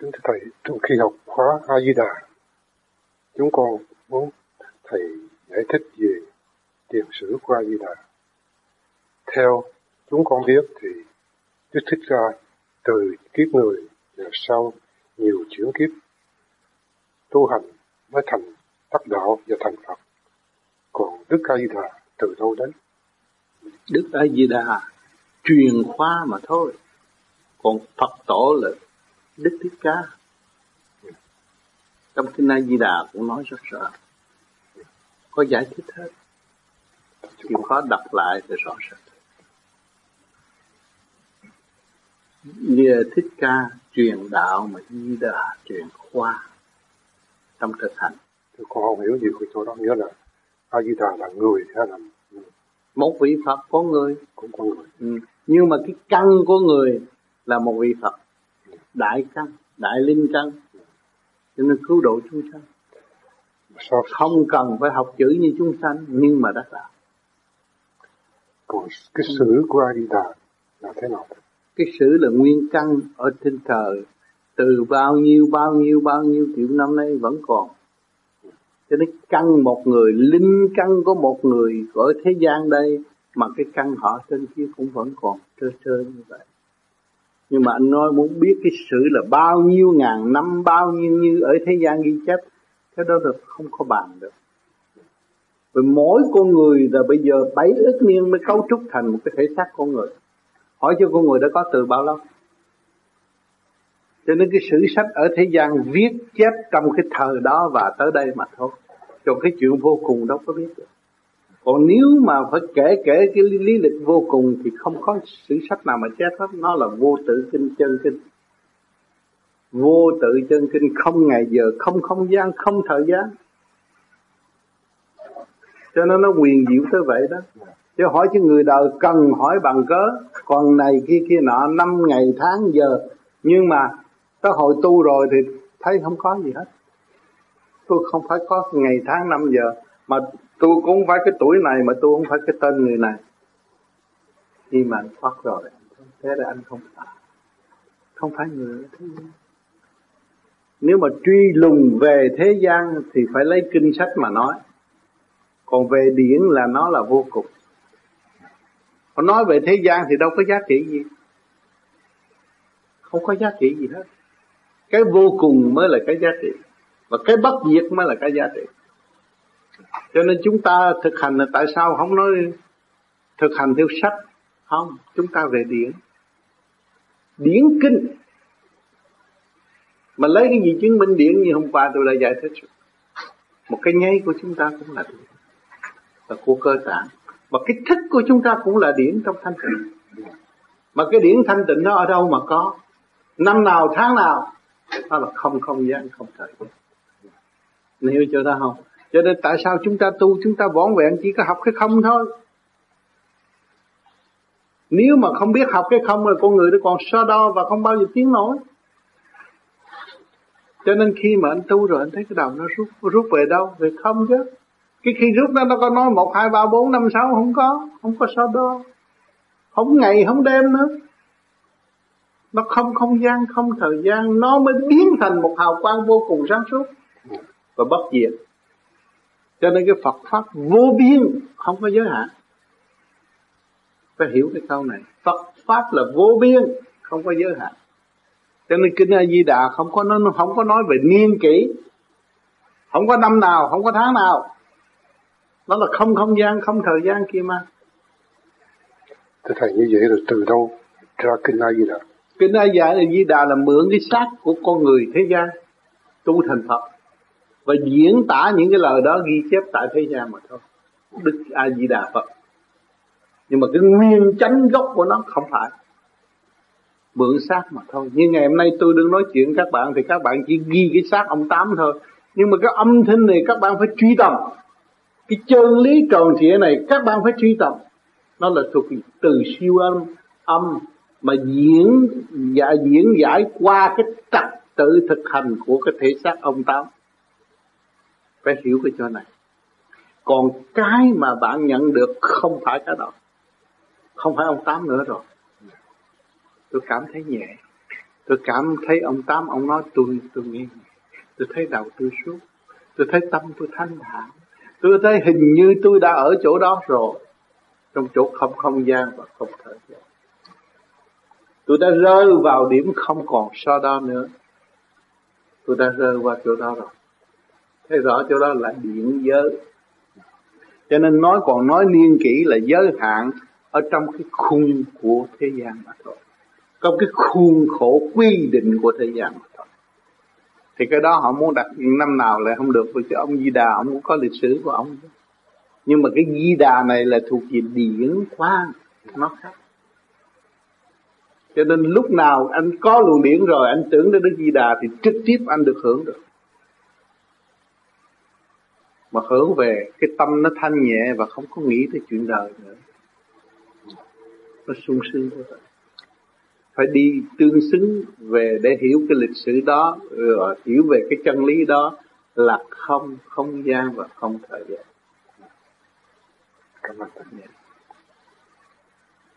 Kính thưa Thầy, trong khi học khóa A-di-đà, chúng con muốn Thầy giải thích về tiền sử của A-di-đà. Theo chúng con biết thì Đức Thích Ca từ kiếp người và sau nhiều chuyển kiếp tu hành mới thành đắc đạo và thành Phật. Còn Đức A-di-đà từ đâu đến? Đức A-di-đà truyền khoa mà thôi. Còn Phật tổ là Đức Thích Ca. Trong Kinh A Di Đà cũng nói rất rõ. Có giải thích hết. Chịu khó đọc lại thì rõ ràng. Như Thích Ca truyền đạo mà Di Đà truyền khoa trong thực hành. Tôi con không hiểu gì của chỗ đó nghĩa là A Di Đà là người hay là một vị Phật có người cũng con người. Ừ. Nhưng mà cái căn của người là một vị Phật đại căn đại linh căn. Cho nên cứu độ chúng sanh. Sao? không cần phải học chữ như chúng sanh nhưng mà đắc đạo còn cái sử của A Di Đà là thế nào? Cái sử là nguyên căn ở trên trời. Từ bao nhiêu bao nhiêu bao nhiêu triệu năm nay vẫn còn. Cho nên căn một người linh căn của một người ở thế gian đây mà cái căn họ trên kia cũng vẫn còn trơ trơ như vậy nhưng mà anh nói muốn biết cái sự là bao nhiêu ngàn năm, bao nhiêu như ở thế gian ghi chép, cái đó là không có bàn được. Vì mỗi con người là bây giờ bảy ức niên mới cấu trúc thành một cái thể xác con người. Hỏi cho con người đã có từ bao lâu. Cho nên cái sử sách ở thế gian viết chép trong cái thời đó và tới đây mà thôi. Còn cái chuyện vô cùng đâu có biết được còn nếu mà phải kể kể cái lý lịch vô cùng thì không có sử sách nào mà chép hết. Nó là vô tự kinh chân kinh. Vô tự chân kinh không ngày giờ, không không gian, không thời gian. Cho nên nó quyền diệu tới vậy đó. Chứ hỏi chứ người đời cần hỏi bằng cớ. Còn này, kia kia nọ, năm ngày, tháng giờ. Nhưng mà tới hồi tu rồi thì thấy không có gì hết. Tôi không phải có ngày, tháng, năm giờ. Mà tôi cũng không phải cái tuổi này mà tôi không phải cái tên người này. Khi mà anh thoát rồi thế là anh không phải. Không phải người thế gian. Nếu mà truy lùng về thế gian thì phải lấy kinh sách mà nói. Còn về điển là nó là vô cùng. Còn nói về thế gian thì đâu có giá trị gì. Không có giá trị gì hết. Cái vô cùng mới là cái giá trị. Và cái bất diệt mới là cái giá trị cho nên chúng ta thực hành là tại sao không nói thực hành theo sách? Không, chúng ta về điển. Điển kinh. Mà lấy cái gì chứng minh điển như hôm qua tôi đã giải thích rồi. Một cái nháy của chúng ta cũng là điển. Là của cơ tạng. Và cái thức của chúng ta cũng là điển trong thanh tịnh. Mà cái điển thanh tịnh nó ở đâu mà có? Năm nào, tháng nào? Nó là không không gian, không thời gian. Hiểu chưa đó không? Cho nên tại sao chúng ta tu, chúng ta võn vẹn chỉ có học cái không thôi? Nếu mà không biết học cái không là con người nó còn so đo và không bao giờ tiến nổi. Cho nên khi mà anh tu rồi anh thấy cái đầu nó rút rút về đâu? Về không chứ. Cái khi rút nó nó có nói một, hai, ba, bốn, năm, sáu, không có. Không có so đo. Không ngày, không đêm nữa. Nó không không gian, không thời gian. Nó mới biến thành một hào quang vô cùng sáng suốt và bất diệt cho nên cái Phật pháp vô biên không có giới hạn. Phải hiểu cái câu này. Phật pháp là vô biên không có giới hạn. Cho nên kinh A Di Đà không có nó không có nói về niên kỷ. Không có năm nào không có tháng nào. Nó là không không gian không thời gian kia mà. Thưa Thầy như vậy rồi từ đâu ra kinh A Di Đà? Kinh A Di Đà là mượn cái xác của con người thế gian tu thành Phật và diễn tả những cái lời đó ghi chép tại thế gian mà thôi. Đức a di đà phật. Nhưng mà cái nguyên chánh gốc của nó không phải. Mượn xác mà thôi. Như ngày hôm nay tôi đừng nói chuyện các bạn thì các bạn chỉ ghi cái xác ông tám thôi. Nhưng mà cái âm thanh này các bạn phải truy tầm. Cái chân lý tròn trịa này các bạn phải truy tầm. Nó là thuộc từ siêu âm âm mà diễn và diễn giải qua cái trật tự thực hành của cái thể xác ông tám phải hiểu cái chỗ này. Còn cái mà bạn nhận được không phải cái đó. Không phải ông tám nữa rồi. Tôi cảm thấy nhẹ. Tôi cảm thấy ông tám, ông nói, tôi tôi nghe tôi thấy đầu tôi suốt. Tôi thấy tâm tôi thanh thản. Tôi thấy hình như tôi đã ở chỗ đó rồi. Trong chỗ không không gian và không thời gian. Tôi đã rơi vào điểm không còn so đo nữa. Tôi đã rơi qua chỗ đó rồi thấy rõ chỗ đó là điện giới. Cho nên nói còn nói niên kỷ là giới hạn ở trong cái khung của thế gian mà thôi. Trong cái khuôn khổ quy định của thế gian mà thôi. Thì cái đó họ muốn đặt năm nào lại không được vì chứ ông Di Đà, ông cũng có lịch sử của ông. Nhưng mà cái Di Đà này là thuộc về điển quang, nó khác. Cho nên lúc nào anh có luồng điển rồi, anh tưởng đến Đức Di Đà thì trực tiếp anh được hưởng được mà hướng về, cái tâm nó thanh nhẹ và không có nghĩ tới chuyện đời nữa. Nó sung sướng thôi phải đi tương xứng về để hiểu cái lịch sử đó, rồi hiểu về cái chân lý đó là không không gian và không thời gian. Cảm ơn tất nhiên